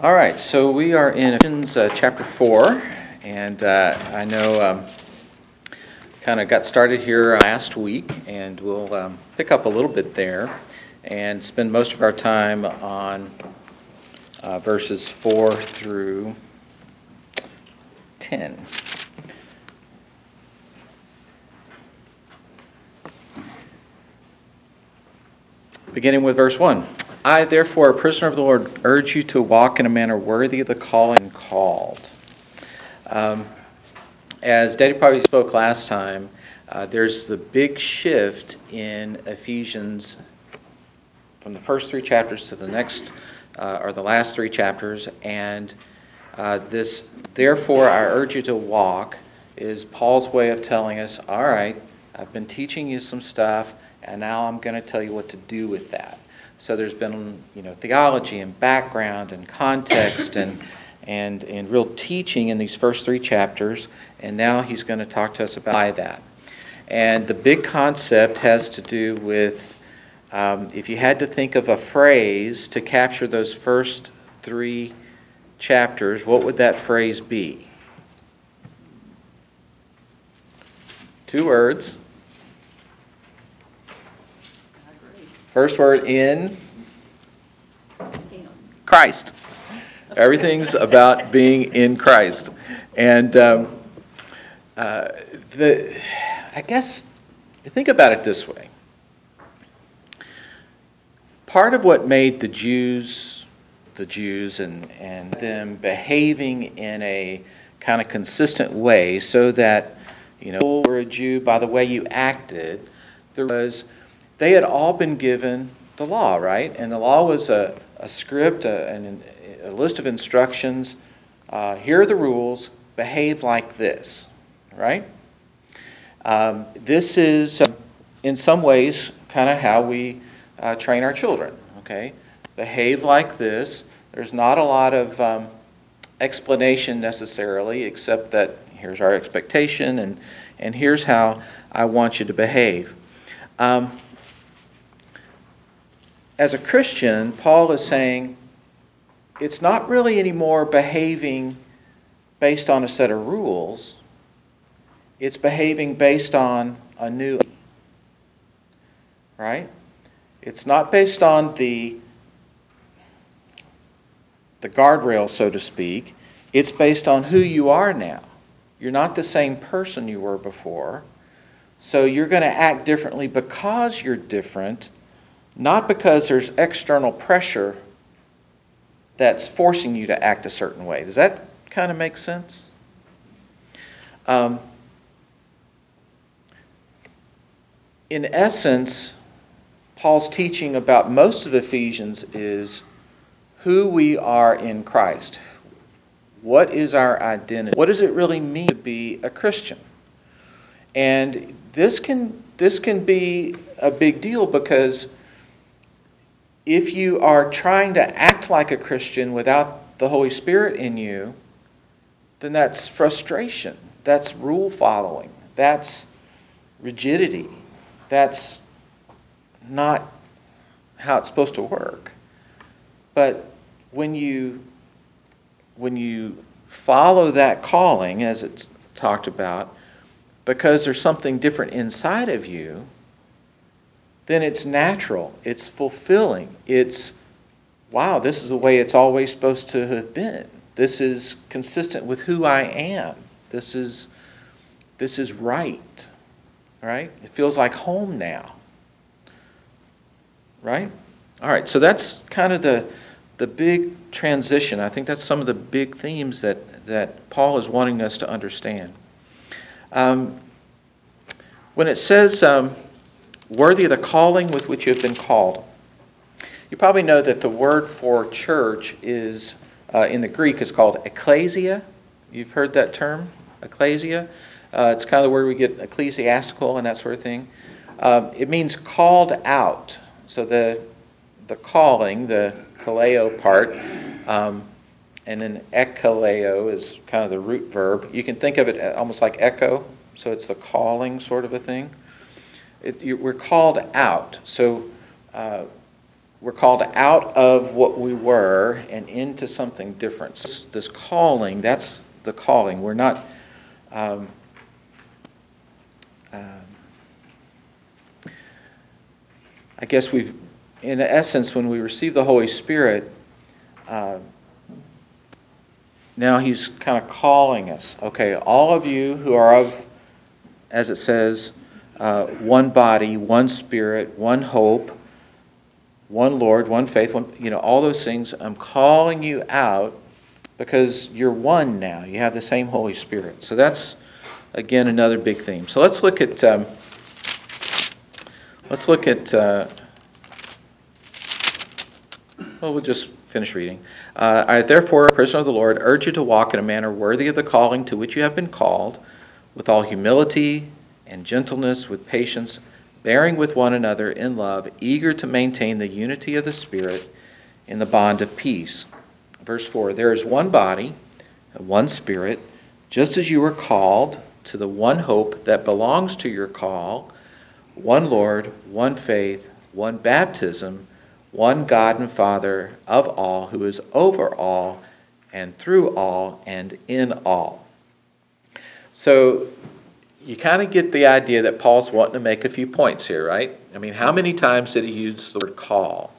All right, so we are in Ephesians uh, chapter 4, and uh, I know um, kind of got started here last week, and we'll um, pick up a little bit there and spend most of our time on uh, verses 4 through 10. Beginning with verse 1. I, therefore, a prisoner of the Lord, urge you to walk in a manner worthy of the calling called. Um, as Daddy probably spoke last time, uh, there's the big shift in Ephesians from the first three chapters to the next, uh, or the last three chapters, and uh, this, therefore, I urge you to walk, is Paul's way of telling us, all right, I've been teaching you some stuff, and now I'm going to tell you what to do with that. So there's been, you know, theology and background and context and and and real teaching in these first three chapters, and now he's going to talk to us about that. And the big concept has to do with um, if you had to think of a phrase to capture those first three chapters, what would that phrase be? Two words. First word in Christ. Everything's about being in Christ. And um, uh, the, I guess, think about it this way. Part of what made the Jews, the Jews, and, and them behaving in a kind of consistent way so that, you know, you were a Jew by the way you acted, there was they had all been given the law, right? And the law was a, script, a, a list of instructions. Uh, here are the rules. Behave like this, right? Um, this is, uh, in some ways, kind of how we uh, train our children, okay? Behave like this. There's not a lot of um, explanation necessarily, except that here's our expectation and, and here's how I want you to behave. As a Christian, Paul is saying it's not really anymore behaving based on a set of rules, it's behaving based on a new. Right? It's not based on the the guardrail, so to speak. It's based on who you are now. You're not the same person you were before. So you're going to act differently because you're different not because there's external pressure that's forcing you to act a certain way. Does that kind of make sense? Um, in essence, Paul's teaching about most of Ephesians is who we are in Christ. What is our identity? What does it really mean to be a Christian? And this can this can be a big deal because if you are trying to act like a Christian without the Holy Spirit in you, then that's frustration. That's rule following. That's rigidity. That's not how it's supposed to work. But when you when you follow that calling as it's talked about, because there's something different inside of you, then it's natural, it's fulfilling, it's, wow, this is the way it's always supposed to have been. This is consistent with who I am. This is, this is right. Right? It feels like home now. Right? All right, so that's kind of the, the big transition. I think that's some of the big themes that, that Paul is wanting us to understand. Um, when it says, um, worthy of the calling with which you have been called. You probably know that the word for church is uh, in the Greek is called ecclesia. You've heard that term, ecclesia. Uh, it's kind of the word we get ecclesiastical and that sort of thing. Um, it means called out. So the the calling, the kaleo part, um, and then ekkaleo is kind of the root verb. You can think of it almost like echo. So it's the calling sort of a thing it, you, we're called out. So uh, we're called out of what we were and into something different. This calling, that's the calling. We're not. Um, um, I guess we've, in essence, when we receive the Holy Spirit, uh, now He's kind of calling us. Okay, all of you who are of, as it says, uh, one body, one spirit, one hope, one Lord, one faith, one, you know, all those things. I'm calling you out because you're one now. You have the same Holy Spirit. So that's again another big theme. So let's look at um, let's look at. Uh, well, we'll just finish reading. Uh, I therefore, a prisoner of the Lord, urge you to walk in a manner worthy of the calling to which you have been called, with all humility and gentleness, with patience, bearing with one another in love, eager to maintain the unity of the Spirit in the bond of peace. Verse 4 There is one body one Spirit, just as you were called to the one hope that belongs to your call, one Lord, one faith, one baptism, one God and Father of all, who is over all and through all and in all. So you kind of get the idea that Paul's wanting to make a few points here, right? I mean, how many times did he use the word call?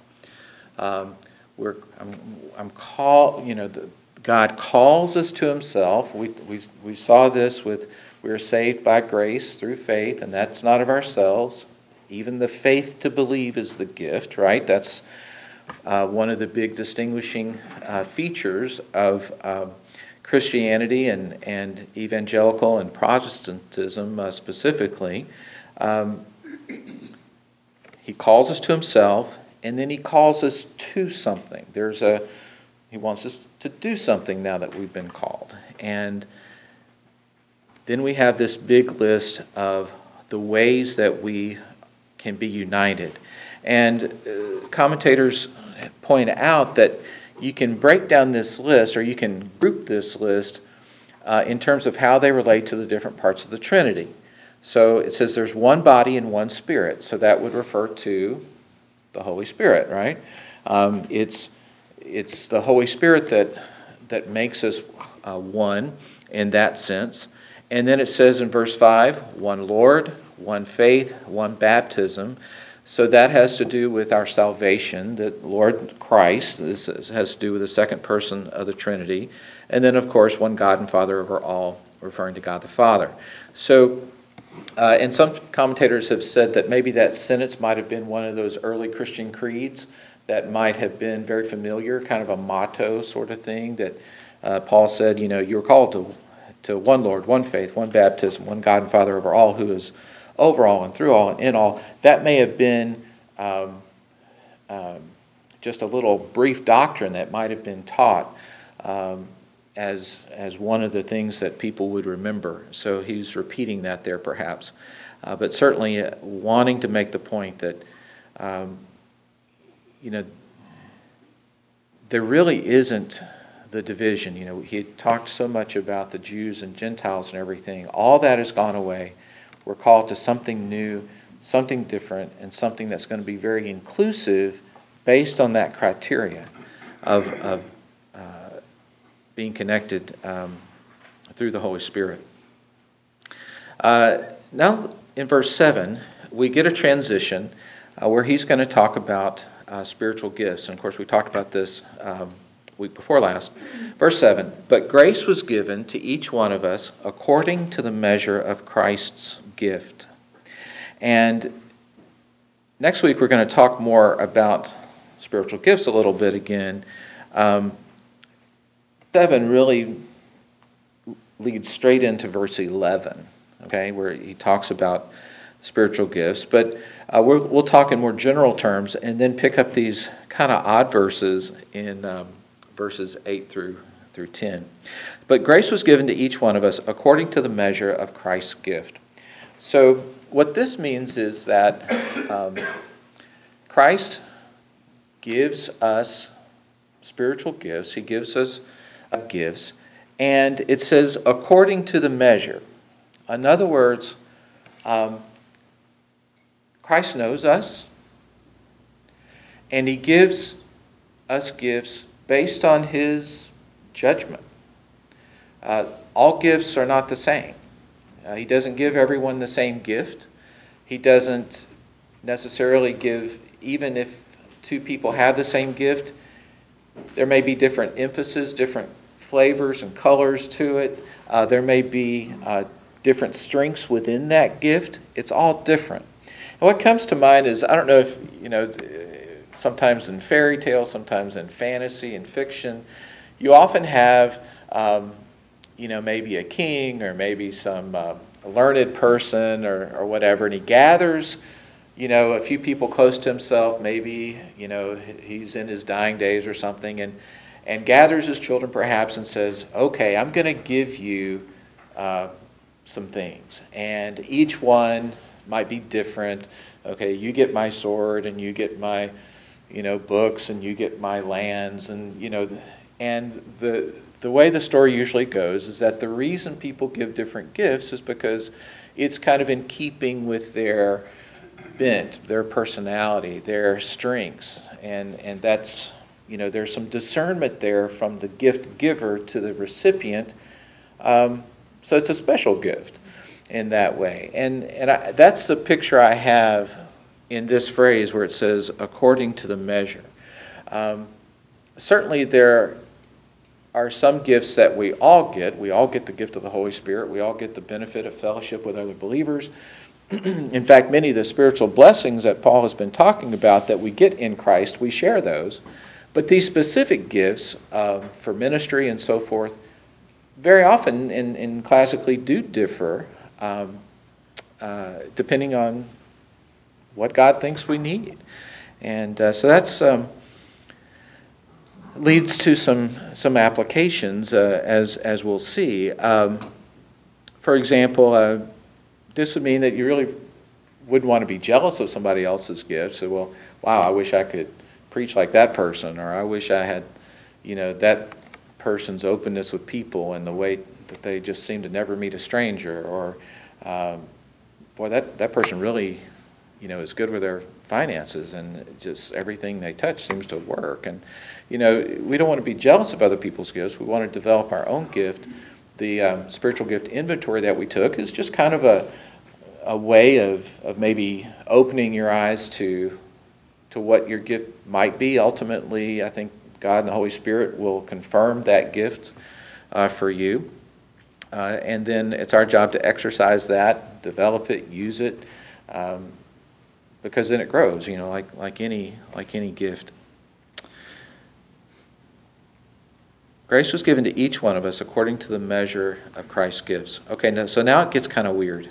Um, we're, I'm, I'm call, you know, the, God calls us to himself. We, we, we saw this with we are saved by grace through faith, and that's not of ourselves. Even the faith to believe is the gift, right? That's uh, one of the big distinguishing uh, features of uh, Christianity and, and evangelical and Protestantism uh, specifically. Um, he calls us to himself, and then he calls us to something. There's a he wants us to do something now that we've been called. And then we have this big list of the ways that we can be united. And uh, commentators point out that you can break down this list or you can group this list uh, in terms of how they relate to the different parts of the Trinity. So it says there's one body and one spirit. So that would refer to the Holy Spirit, right? Um, it's it's the Holy Spirit that that makes us uh, one in that sense. And then it says in verse five, one Lord, one faith, one baptism. So that has to do with our salvation, that Lord Christ, this has to do with the second person of the Trinity. And then, of course, one God and Father over all, referring to God the Father. So uh, and some commentators have said that maybe that sentence might have been one of those early Christian creeds that might have been very familiar, kind of a motto sort of thing that uh, Paul said, you know, you're called to, to one Lord, one faith, one baptism, one God and Father over all, who is over all and through all and in all. That may have been um, um, just a little brief doctrine that might have been taught. Um, as, as one of the things that people would remember. So he's repeating that there perhaps. Uh, but certainly uh, wanting to make the point that, um, you know, there really isn't the division. You know, he talked so much about the Jews and Gentiles and everything. All that has gone away. We're called to something new, something different, and something that's going to be very inclusive based on that criteria of, of being connected um, through the Holy Spirit. Uh, now, in verse 7, we get a transition uh, where he's going to talk about uh, spiritual gifts. And of course, we talked about this um, week before last. Verse 7 But grace was given to each one of us according to the measure of Christ's gift. And next week, we're going to talk more about spiritual gifts a little bit again. Um, 7 really leads straight into verse 11, okay, where he talks about spiritual gifts. But uh, we will talk in more general terms and then pick up these kind of odd verses in um, verses 8 through, through 10. But grace was given to each one of us according to the measure of Christ's gift. So, what this means is that um, Christ gives us spiritual gifts, He gives us gifts, and it says, according to the measure. In other words, um, Christ knows us, and He gives us gifts based on His judgment. Uh, all gifts are not the same. Uh, he doesn't give everyone the same gift. He doesn't necessarily give, even if two people have the same gift, there may be different emphasis, different flavors and colors to it. Uh, there may be uh, different strengths within that gift. It's all different. And what comes to mind is I don't know if, you know, sometimes in fairy tales, sometimes in fantasy and fiction, you often have, um, you know, maybe a king or maybe some uh, learned person or, or whatever, and he gathers you know, a few people close to himself, maybe, you know, he's in his dying days or something, and, and gathers his children perhaps and says, okay, I'm going to give you uh, some things. And each one might be different. Okay, you get my sword, and you get my, you know, books, and you get my lands, and, you know, and the, the way the story usually goes is that the reason people give different gifts is because it's kind of in keeping with their bent, their personality, their strengths, and and that's you know there's some discernment there from the gift giver to the recipient. Um, so it's a special gift in that way, and and I, that's the picture I have in this phrase where it says according to the measure. Um, certainly there are some gifts that we all get. We all get the gift of the Holy Spirit. We all get the benefit of fellowship with other believers. in fact, many of the spiritual blessings that Paul has been talking about that we get in Christ, we share those. But these specific gifts uh, for ministry and so forth, very often and, classically do differ um, uh, depending on what God thinks we need. And uh, so that's um, leads to some some applications uh, as as we'll see. Um, for example, uh, this would mean that you really wouldn't want to be jealous of somebody else's gift. So, well, wow, I wish I could preach like that person, or I wish I had, you know, that person's openness with people and the way that they just seem to never meet a stranger, or, um, boy, that, that person really, you know, is good with their finances and just everything they touch seems to work. And, you know, we don't want to be jealous of other people's gifts. We want to develop our own gift. The um, spiritual gift inventory that we took is just kind of a, a way of, of maybe opening your eyes to to what your gift might be. Ultimately, I think God and the Holy Spirit will confirm that gift uh, for you. Uh, and then it's our job to exercise that, develop it, use it, um, because then it grows. You know, like like any like any gift. Grace was given to each one of us according to the measure of Christ's gifts. Okay, now, so now it gets kind of weird.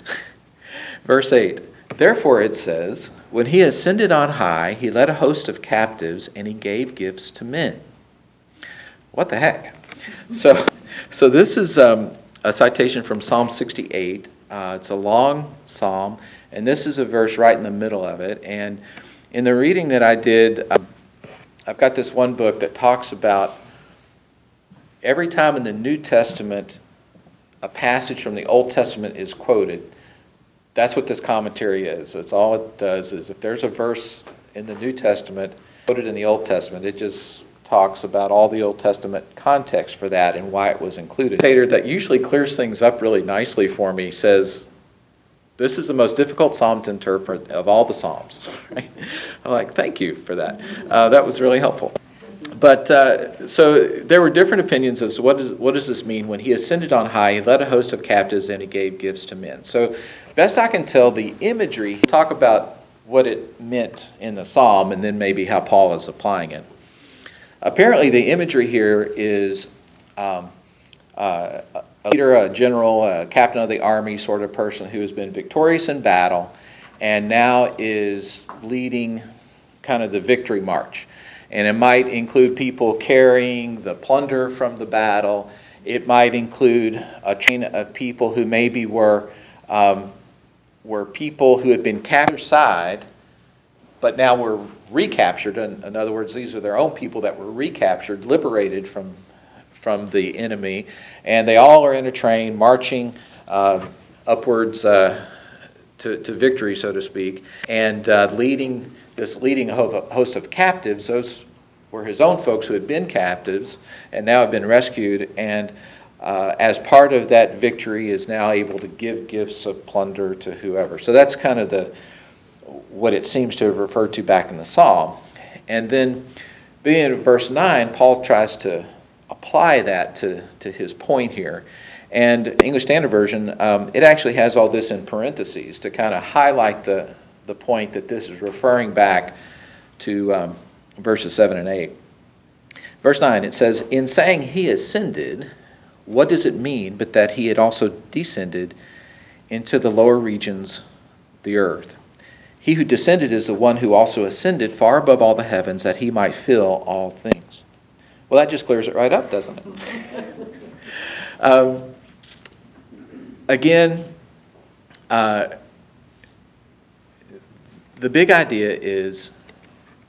Verse 8 Therefore it says, When he ascended on high, he led a host of captives and he gave gifts to men. What the heck? So, so this is um, a citation from Psalm 68. Uh, it's a long psalm, and this is a verse right in the middle of it. And in the reading that I did, um, I've got this one book that talks about every time in the New Testament a passage from the Old Testament is quoted, that's what this commentary is. That's all it does is if there's a verse in the New Testament quoted in the Old Testament, it just talks about all the Old Testament context for that and why it was included. Tater that usually clears things up really nicely for me says, "This is the most difficult psalm to interpret of all the psalms." I'm like, "Thank you for that. Uh, that was really helpful." But uh, so there were different opinions as to what, is, what does this mean? When he ascended on high, he led a host of captives and he gave gifts to men. So best I can tell, the imagery, talk about what it meant in the psalm and then maybe how Paul is applying it. Apparently, the imagery here is um, uh, a leader, a general, a captain of the army sort of person who has been victorious in battle and now is leading kind of the victory march. And it might include people carrying the plunder from the battle. It might include a chain of people who maybe were um, were people who had been captured side, but now were recaptured. In, in other words, these are their own people that were recaptured, liberated from, from the enemy. And they all are in a train marching uh, upwards uh, to, to victory, so to speak, and uh, leading this leading host of captives. Those were his own folks who had been captives and now have been rescued. And uh, as part of that victory, is now able to give gifts of plunder to whoever. So that's kind of the what it seems to have referred to back in the psalm. And then, being in verse nine, Paul tries to apply that to, to his point here. And English Standard Version, um, it actually has all this in parentheses to kind of highlight the, the point that this is referring back to um, verses 7 and 8. Verse 9, it says, In saying he ascended, what does it mean but that he had also descended into the lower regions, the earth? He who descended is the one who also ascended far above all the heavens that he might fill all things. Well, that just clears it right up, doesn't it? um, again, uh, the big idea is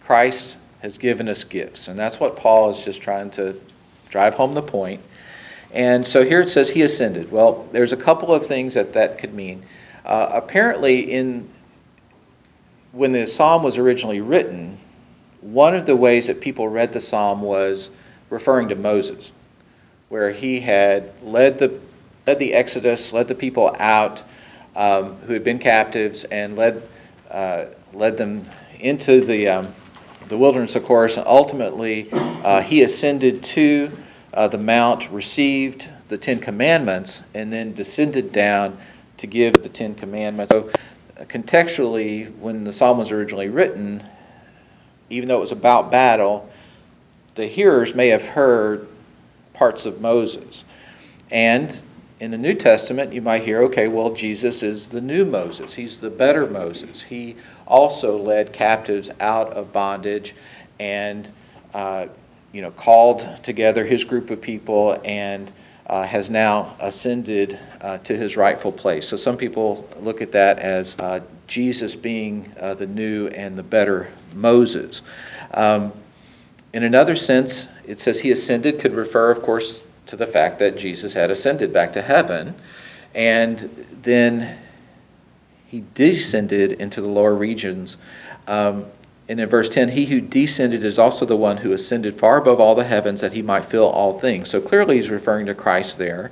Christ has given us gifts. And that's what Paul is just trying to drive home the point. And so here it says he ascended. Well, there's a couple of things that that could mean. Uh, apparently, in when the psalm was originally written, one of the ways that people read the psalm was referring to Moses, where he had led the led the Exodus, led the people out um, who had been captives, and led led them into the um, the wilderness, of course, and ultimately uh, he ascended to uh, the mount, received the Ten Commandments, and then descended down to give the Ten Commandments. So, uh, contextually, when the psalm was originally written, even though it was about battle, the hearers may have heard parts of Moses. And in the New Testament, you might hear, okay, well, Jesus is the new Moses. He's the better Moses. He also led captives out of bondage and, uh, you know, called together his group of people and uh, has now ascended uh, to his rightful place. So some people look at that as uh, Jesus being uh, the new and the better Moses. Um, in another sense, it says he ascended could refer, of course, to the fact that Jesus had ascended back to heaven. And then he descended into the lower regions. Um, and in verse 10, he who descended is also the one who ascended far above all the heavens that he might fill all things. So clearly he's referring to Christ there.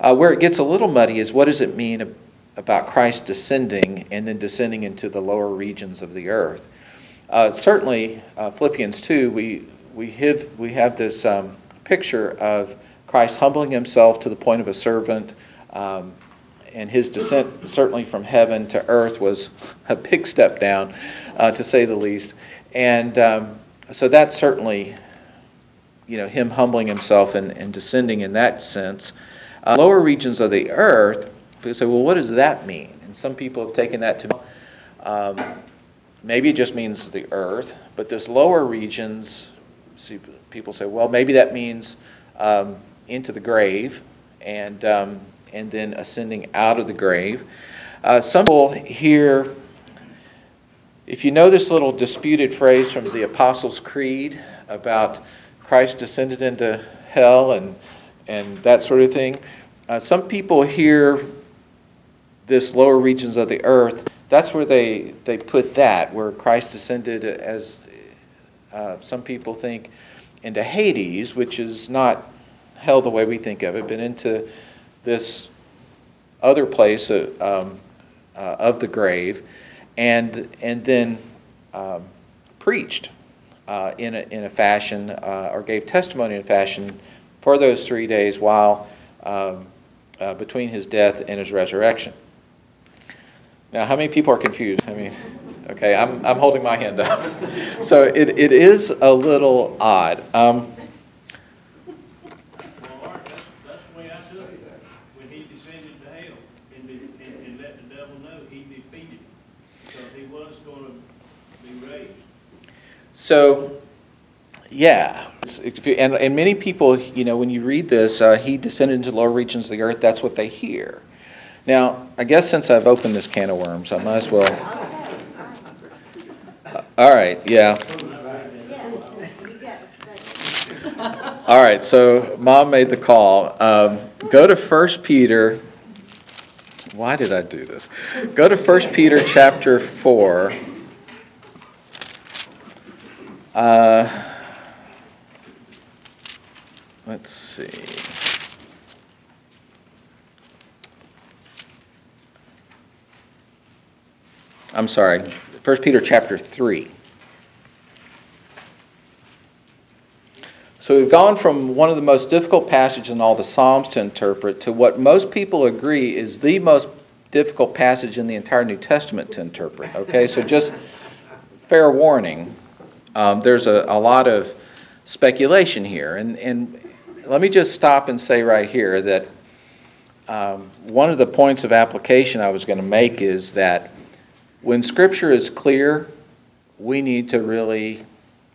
Uh, where it gets a little muddy is what does it mean about Christ descending and then descending into the lower regions of the earth? Uh, certainly, uh, Philippians 2, we, we, have, we have this um, picture of Christ humbling himself to the point of a servant. Um, and his descent, certainly from heaven to earth, was a big step down, uh, to say the least. And um, so that's certainly, you know, him humbling himself and, and descending in that sense. Uh, lower regions of the earth, people say, well, what does that mean? And some people have taken that to um, maybe it just means the earth, but this lower regions, see, people say, well, maybe that means um, into the grave and, um, and then ascending out of the grave. Uh, some people here, if you know this little disputed phrase from the Apostles' Creed about Christ descended into hell and, and that sort of thing, uh, some people hear this lower regions of the earth. That's where they, they put that, where Christ descended as uh, some people think into Hades, which is not hell the way we think of it, but into this other place uh, um, uh, of the grave, and and then um, preached uh, in a in a fashion uh, or gave testimony in fashion for those three days while um, uh, between his death and his resurrection. Now, how many people are confused? I mean. Okay, I'm, I'm holding my hand up. so it, it is a little odd. Um, So, yeah, and, and many people, you know, when you read this, uh, he descended into the lower regions of the earth, that's what they hear. Now, I guess since I've opened this can of worms, I might as well. All right, yeah. All right, so mom made the call. Um, go to 1 Peter. Why did I do this? Go to 1 Peter chapter 4. Uh, let's see. I'm sorry, 1 Peter chapter 3. So we've gone from one of the most difficult passages in all the Psalms to interpret to what most people agree is the most difficult passage in the entire New Testament to interpret. Okay, so just fair warning, um, there's a, a lot of speculation here. And, and let me just stop and say right here that um, one of the points of application I was going to make is that when Scripture is clear, we need to really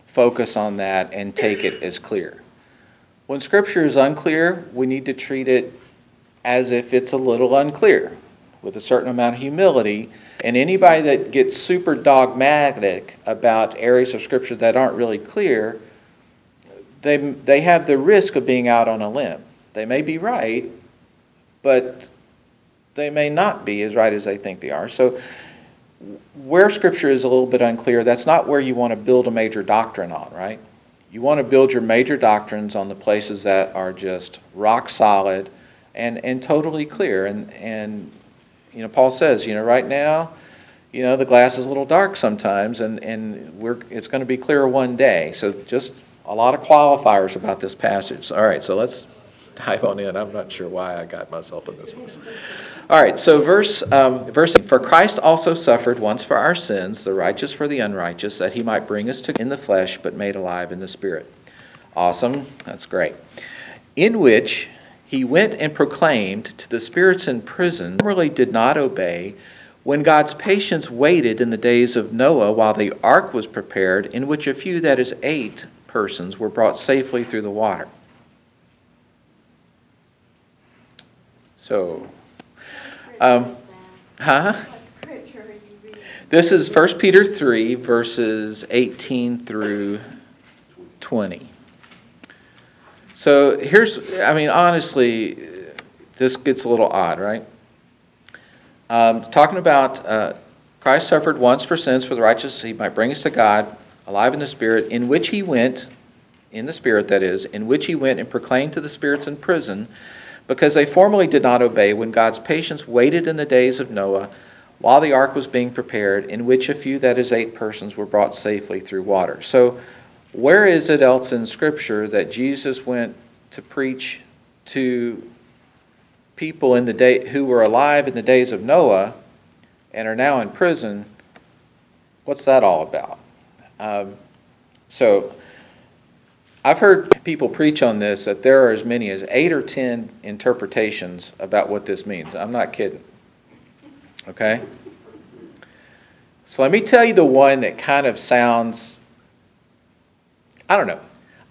focus on that and take it as clear. When Scripture is unclear, we need to treat it as if it's a little unclear, with a certain amount of humility. And anybody that gets super dogmatic about areas of Scripture that aren't really clear, they, they have the risk of being out on a limb. They may be right, but they may not be as right as they think they are. So where Scripture is a little bit unclear, that's not where you want to build a major doctrine on, right? You want to build your major doctrines on the places that are just rock solid and, and totally clear. And, and, you know, Paul says, you know, right now, you know, the glass is a little dark sometimes, and, and we're, it's going to be clearer one day. So just a lot of qualifiers about this passage. All right, so let's dive on in. I'm not sure why I got myself in this mess. All right, so verse um, verse for Christ also suffered once for our sins, the righteous for the unrighteous, that he might bring us to in the flesh, but made alive in the spirit. Awesome, that's great. In which he went and proclaimed to the spirits in prison, formerly did not obey, when God's patience waited in the days of Noah while the ark was prepared, in which a few, that is, eight persons, were brought safely through the water. So, um, huh? This is 1 Peter 3, verses 18 through 20. So here's, I mean, honestly, this gets a little odd, right? Um, talking about uh, Christ suffered once for sins for the righteous, he might bring us to God, alive in the Spirit, in which he went, in the Spirit that is, in which he went and proclaimed to the spirits in prison because they formerly did not obey when God's patience waited in the days of Noah while the ark was being prepared, in which a few, that is, eight persons, were brought safely through water. So, where is it else in Scripture that Jesus went to preach to people in the day who were alive in the days of Noah and are now in prison? What's that all about? Um, so, I've heard people preach on this that there are as many as eight or ten interpretations about what this means. I'm not kidding. Okay? So let me tell you the one that kind of sounds, I don't know.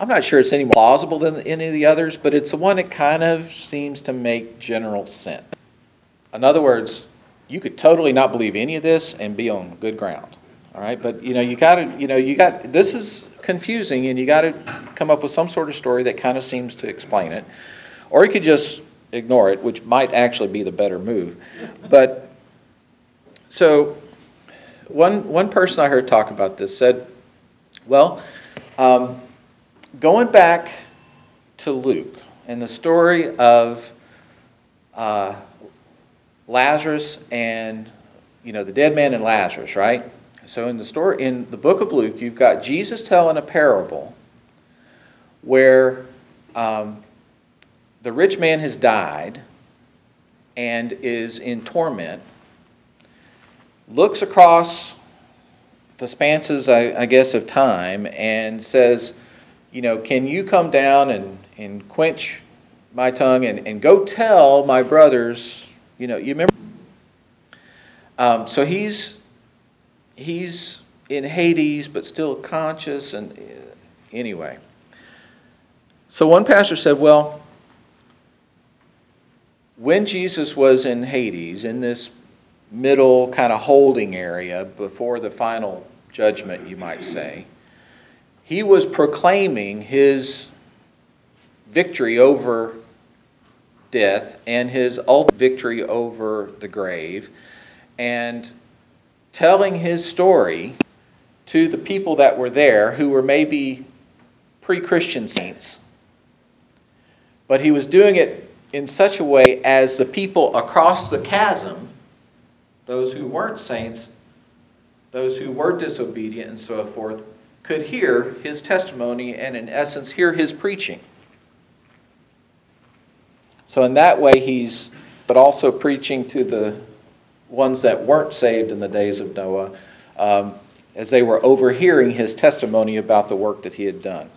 I'm not sure it's any more plausible than any of the others, but it's the one that kind of seems to make general sense. In other words, you could totally not believe any of this and be on good ground. All right, but you know, you got to, you know, you got this is confusing, and you got to come up with some sort of story that kind of seems to explain it, or you could just ignore it, which might actually be the better move. But so, one one person I heard talk about this said, "Well, um, going back to Luke and the story of uh, Lazarus and you know the dead man and Lazarus, right?" So in the story in the book of Luke, you've got Jesus telling a parable where um, the rich man has died and is in torment, looks across the spanses, I, I guess, of time and says, you know, can you come down and, and quench my tongue and, and go tell my brothers, you know, you remember? Um, so he's he's in Hades but still conscious. And anyway, so one pastor said, well, when Jesus was in Hades, in this middle kind of holding area before the final judgment, you might say, he was proclaiming his victory over death and his ultimate victory over the grave. And telling his story to the people that were there who were maybe pre Christian saints. But he was doing it in such a way as the people across the chasm, those who weren't saints, those who were disobedient and so forth, could hear his testimony and, in essence, hear his preaching. So, in that way, he's but also preaching to the ones that weren't saved in the days of Noah um, as they were overhearing his testimony about the work that he had done.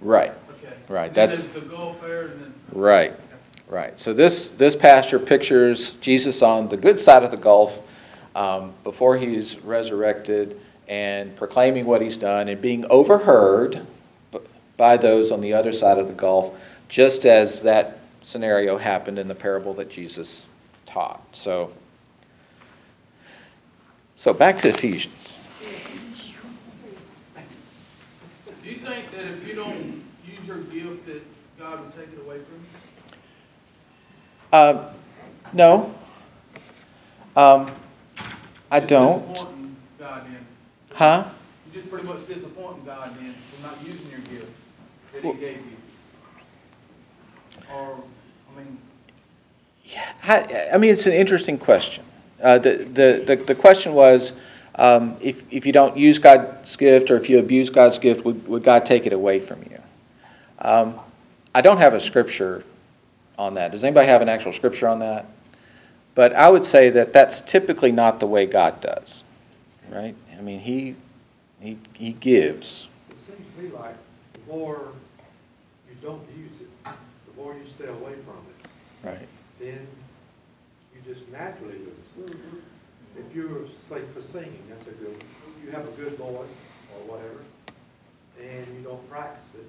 Right. Okay. Right. That's the Gulf and then. Right. Right. So this this pasture pictures Jesus on the good side of the Gulf um, before he's resurrected and proclaiming what he's done and being overheard by those on the other side of the Gulf, just as that scenario happened in the parable that Jesus taught. So, so back to Ephesians. Do you think that if you don't use your gift, that God will take it away from you? Uh, no. Um, I don't. God then. Huh? You're just pretty much disappointing God then for not using your gift that He gave you. Or, I mean. Yeah, I, I mean, it's an interesting question. Uh, the, the, the, the question was um, if, if you don't use God's gift or if you abuse God's gift, would, would God take it away from you? Um, I don't have a scripture on that. Does anybody have an actual scripture on that? But I would say that that's typically not the way God does, right? I mean, He He, he gives. It seems to me like the more you don't use it, the more you stay away from it. Right. Then you just naturally lose it. If you're, say, for singing, that's a good, you have a good voice or whatever, and you don't practice it,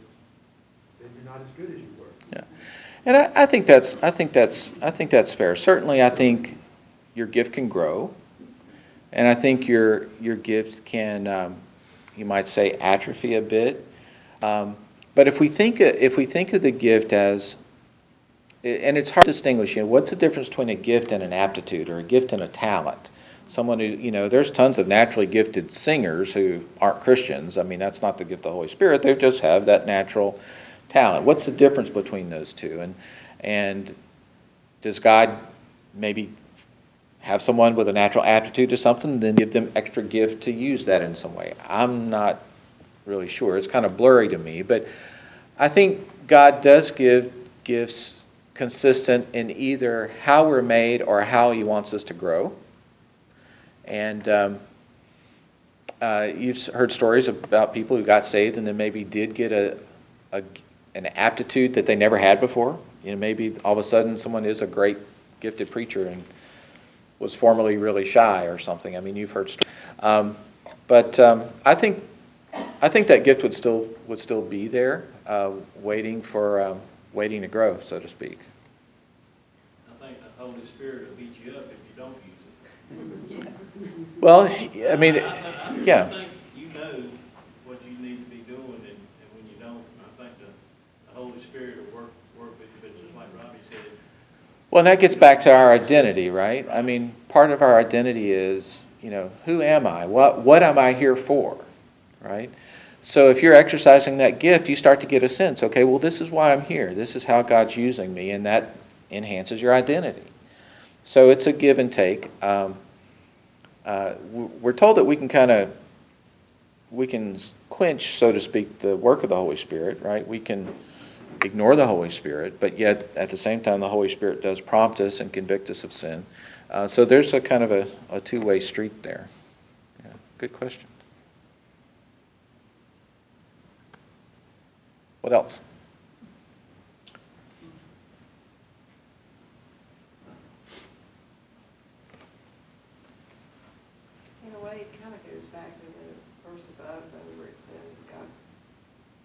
then you're not as good as you were. Yeah. And I, I, think that's I think that's I think that's fair. Certainly, I think your gift can grow, and I think your your gift can, um, you might say, atrophy a bit. Um, but if we think if we think of the gift as, and it's hard to distinguish, you know, what's the difference between a gift and an aptitude, or a gift and a talent? Someone who, you know, there's tons of naturally gifted singers who aren't Christians. I mean, that's not the gift of the Holy Spirit. They just have that natural talent. What's the difference between those two? And and does God maybe have someone with a natural aptitude to something, then give them extra gift to use that in some way? I'm not really sure. It's kind of blurry to me, but I think God does give gifts consistent in either how we're made or how He wants us to grow. And um, uh, you've heard stories about people who got saved and then maybe did get a, a, an aptitude that they never had before. You know, maybe all of a sudden someone is a great gifted preacher and was formerly really shy or something. I mean, you've heard. Stories. Um, but um, I think I think that gift would still would still be there, uh, waiting for um, waiting to grow, so to speak. I think the Holy Spirit will beat you up if you don't use it. Well, I mean, I, yeah. I think you know what you need to be doing, and, and when you don't, I think the, the Holy Spirit will work work with you. But just like Robbie said. Well, that gets back to our identity, right? I mean, part of our identity is, you know, who am I? What what am I here for? right? So if you're exercising that gift, you start to get a sense, okay, well, this is why I'm here. This is how God's using me, and that enhances your identity. So it's a give and take. Um, uh, we're told that we can kind of we can quench, so to speak, the work of the Holy Spirit, right? We can ignore the Holy Spirit, but yet at the same time, the Holy Spirit does prompt us and convict us of sin. Uh, so there's a kind of a, a two way street there. Yeah, good question. What else? In a way, it kind of goes back to the verse above, though, where it says, God's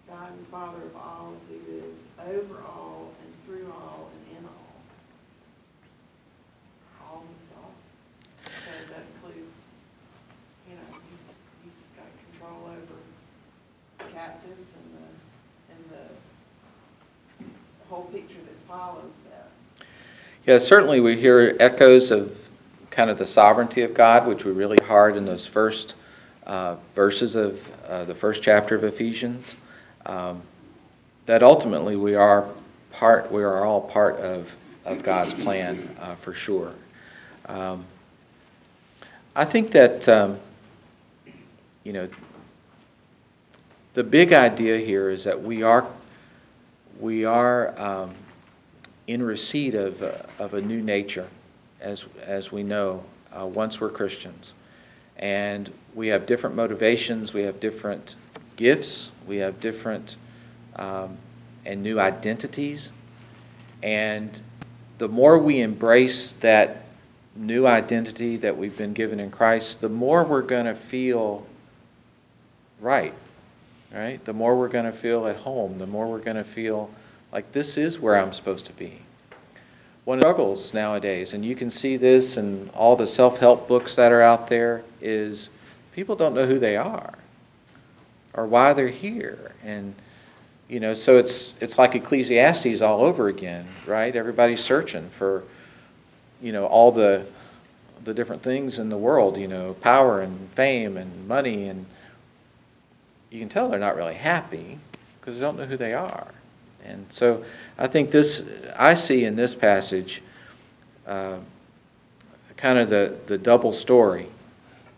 God and Father of all, who is over all and through all and in all. All means all. So that includes, you know, he's, he's got control over captives and the, and the, whole picture that follows that. Yeah, certainly we hear echoes of kind of the sovereignty of God, which we really hard in those first uh, verses of uh, the first chapter of Ephesians. Um, that ultimately we are part, we are all part of, of God's plan uh, for sure. Um, I think that, um, you know, the big idea here is that we are, we are um, in receipt of, uh, of a new nature, as, as we know, uh, once we're Christians. And we have different motivations, we have different gifts, we have different um, and new identities. And the more we embrace that new identity that we've been given in Christ, the more we're going to feel right, right? The more we're going to feel at home, the more we're going to feel like this is where I'm supposed to be. One of the struggles nowadays, and you can see this in all the self help books that are out there, is people don't know who they are or why they're here. And you know, so it's it's like Ecclesiastes all over again, right? Everybody's searching for, you know, all the the different things in the world, you know, power and fame and money, and you can tell they're not really happy because they don't know who they are. And so I think this, I see in this passage uh, kind of the, the double story.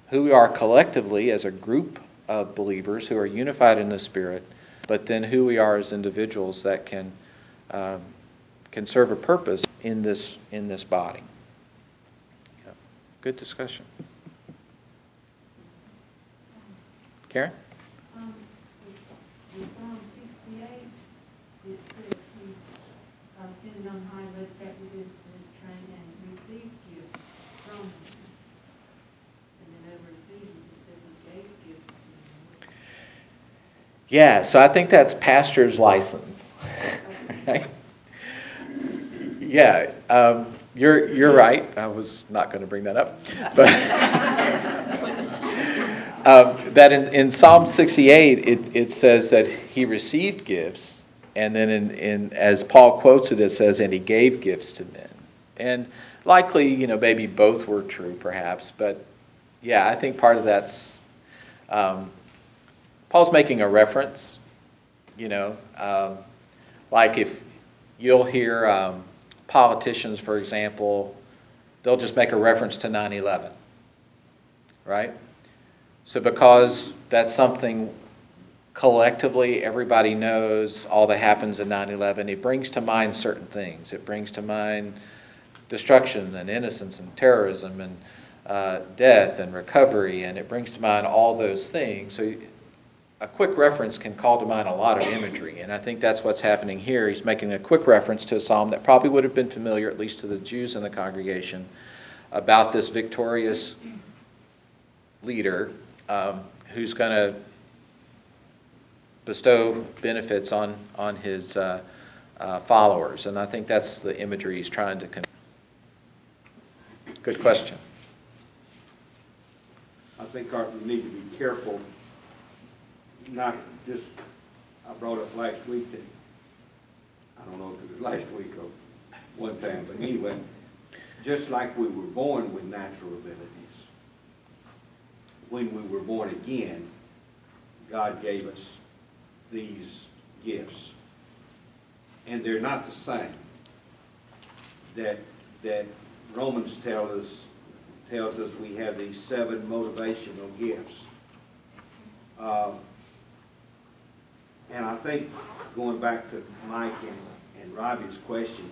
Who we are collectively as a group of believers who are unified in the Spirit, but then who we are as individuals that can, um, can serve a purpose in this, in this body. Yeah. Good discussion. Karen? Um, in Psalm sixty-eight, it says he, uh, sitting on high, led captive his, his train and received gifts from him. And then over Ephesians, it says he gave gifts to him. Yeah, so I think that's pastor's license. right? Yeah, um, you're, you're right. I was not going to bring that up. But um, that in, in Psalm 68, it, it says that he received gifts. And then in, in, as Paul quotes it, it says, and he gave gifts to men. And likely, you know, maybe both were true perhaps. But yeah, I think part of that's. Um, Paul's making a reference, you know, um, like if you'll hear um, politicians, for example, they'll just make a reference to 9 11, right? So, because that's something collectively everybody knows all that happens in 9 11, it brings to mind certain things. It brings to mind destruction and innocence and terrorism and uh, death and recovery, and it brings to mind all those things. So, a quick reference can call to mind a lot of imagery, and I think that's what's happening here. He's making a quick reference to a psalm that probably would have been familiar, at least to the Jews in the congregation, about this victorious leader um, who's going to bestow benefits on, on his uh, uh, followers. And I think that's the imagery he's trying to convey. Good question. I think we need to be careful, not just, I brought up last week that, I don't know if it was last week or one time, but anyway, just like we were born with natural abilities, when we were born again, God gave us these gifts. And they're not the same. That, that Romans tells us tells us we have these seven motivational gifts. Uh, and I think, going back to Mike and, and Robbie's question,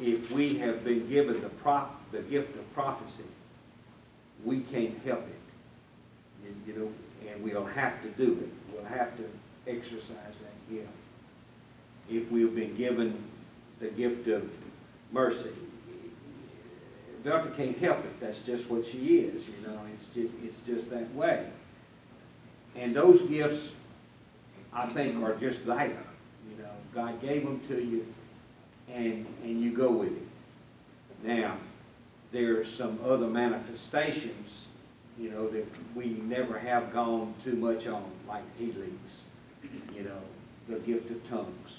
if we have been given the, prof, the gift of prophecy, we can't help it. You, know, and we'll have to do it. We'll have to exercise that gift. If we've been given the gift of mercy, Velka can't help it. That's just what she is. You know, it's just, it's just that way. And those gifts, I think, are just there. You know, God gave them to you, and and you go with it. Now, there's some other manifestations, you know, that we never have gone too much on, like healings, you know, the gift of tongues,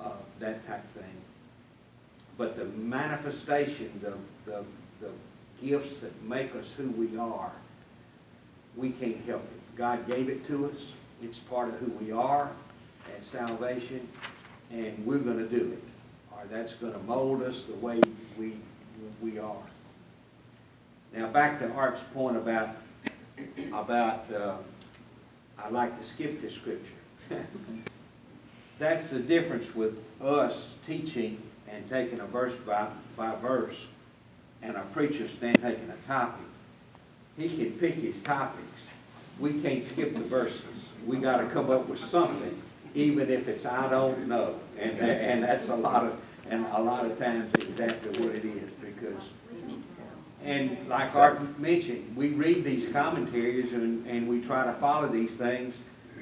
uh, that type of thing. but the manifestation, the, the, the gifts that make us who we are, we can't help it. God gave it to us. It's part of who we are and salvation, and we're gonna do it. Or that's gonna mold us the way we, we are. Now, back to Art's point about, about, uh, I like to skip this scripture. That's the difference with us teaching and taking a verse by, by verse, and a preacher standing taking a topic. He can pick his topics. We can't skip the verses. We gotta come up with something, even if it's I don't know. And, and that's a lot of, and a lot of times exactly what it is, because and like Art mentioned, we read these commentaries and, and we try to follow these things.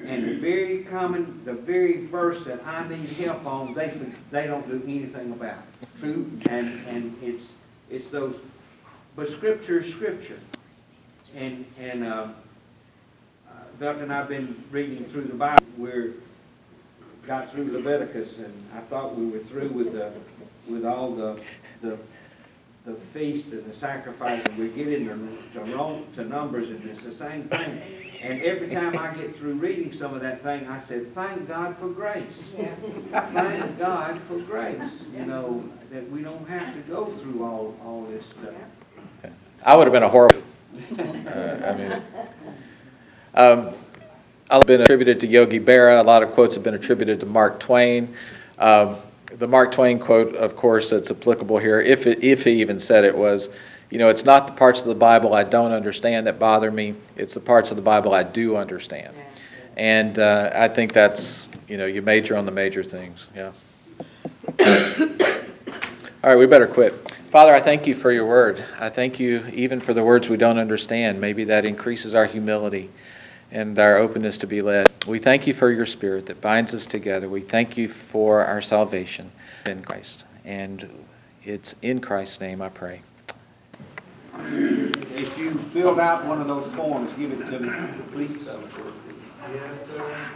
And the very common, the very verse that I need help on, they, they don't do anything about. It. True? And, and it's, it's those, but scripture is scripture. And, and, uh, uh, and I've been reading through the Bible. We're, got through Leviticus and I thought we were through with the, with all the, the the feast and the sacrifice, and we're getting to, Ro- to Numbers, and it's the same thing. And every time I get through reading some of that thing, I said, "Thank God for grace. Yes. Thank God for grace. You know that we don't have to go through all all this stuff." I would have been a horrible. Uh, I mean, um, I've been attributed to Yogi Berra. A lot of quotes have been attributed to Mark Twain. Um, the Mark Twain quote, of course, that's applicable here, if it, if he even said it, was, you know, it's not the parts of the Bible I don't understand that bother me. It's the parts of the Bible I do understand. And uh, I think that's, you know, you major on the major things. Yeah. All right, we better quit. Father, I thank you for your word. I thank you even for the words we don't understand. Maybe that increases our humility and our openness to be led. We thank you for your spirit that binds us together. We thank you for our salvation in Christ. And it's in Christ's name I pray. If you filled out one of those forms, give it to me, please. Yes, sir.